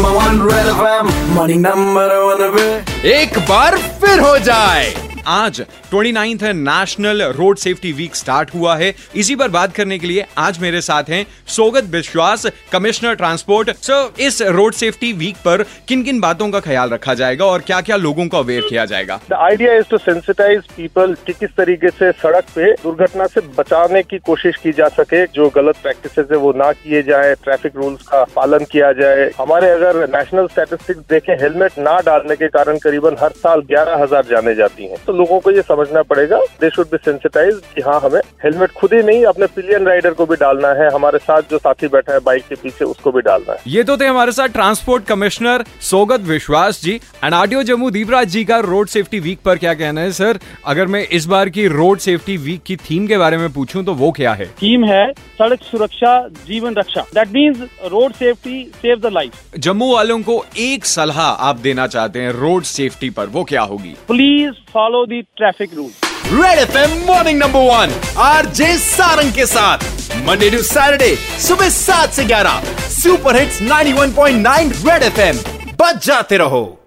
number one Red morning number one एक बार फिर हो जाए। आज 29th है national road safety week start हुआ है। इसी पर बात करने के लिए आज मेरे साथ हैं Saugat Vishwas commissioner transport sir इस रोड सेफ्टी वीक पर किन किन बातों का ख्याल रखा जाएगा और क्या क्या लोगों को अवेयर किया जाएगा? Idea is to sensitise people कि किस तरीके से सड़क पे दुर्घटना से बचाने की कोशिश की जा सके, जो गलत प्रैक्टिस है वो ना किए जाए ट्रैफ़िक रूल्स का पालन किया जाए। हमारे अगर नेशनल स्टैटिस्टिक्स देखें हेलमेट ना डालने के कारण करीबन हर साल ग्यारह हज़ार जाने जाती हैं। तो लोगों को ये समझना पड़ेगा। दे शुड बी सेंसिटाइज कि हाँ हमें हेलमेट खुद ही नहीं अपने पिलियन राइडर को भी डालना है। हमारे साथ जो साथी बैठा है बाइक के पीछे उसको भी डालना है। ये तो थे हमारे साथ transport commissioner Saugat Vishwas ji. And RTO Jammu Deepraj ji का रोड सेफ्टी वीक पर क्या कहना है सर अगर मैं इस बार की रोड सेफ्टी वीक की थीम के बारे में पूछूँ तो वो क्या है? थीम है सड़क सुरक्षा जीवन रक्षा। That means road safety save the life Jammu वालों को एक सलाह आप देना चाहते हैं रोड सेफ्टी पर वो क्या होगी? Please follow the traffic rule red F M morning number one R J Sarang के साथ। मंडे टू सैटरडे सुबह सात से ग्यारह। Super hits 91.9 red F M बच जाते रहो।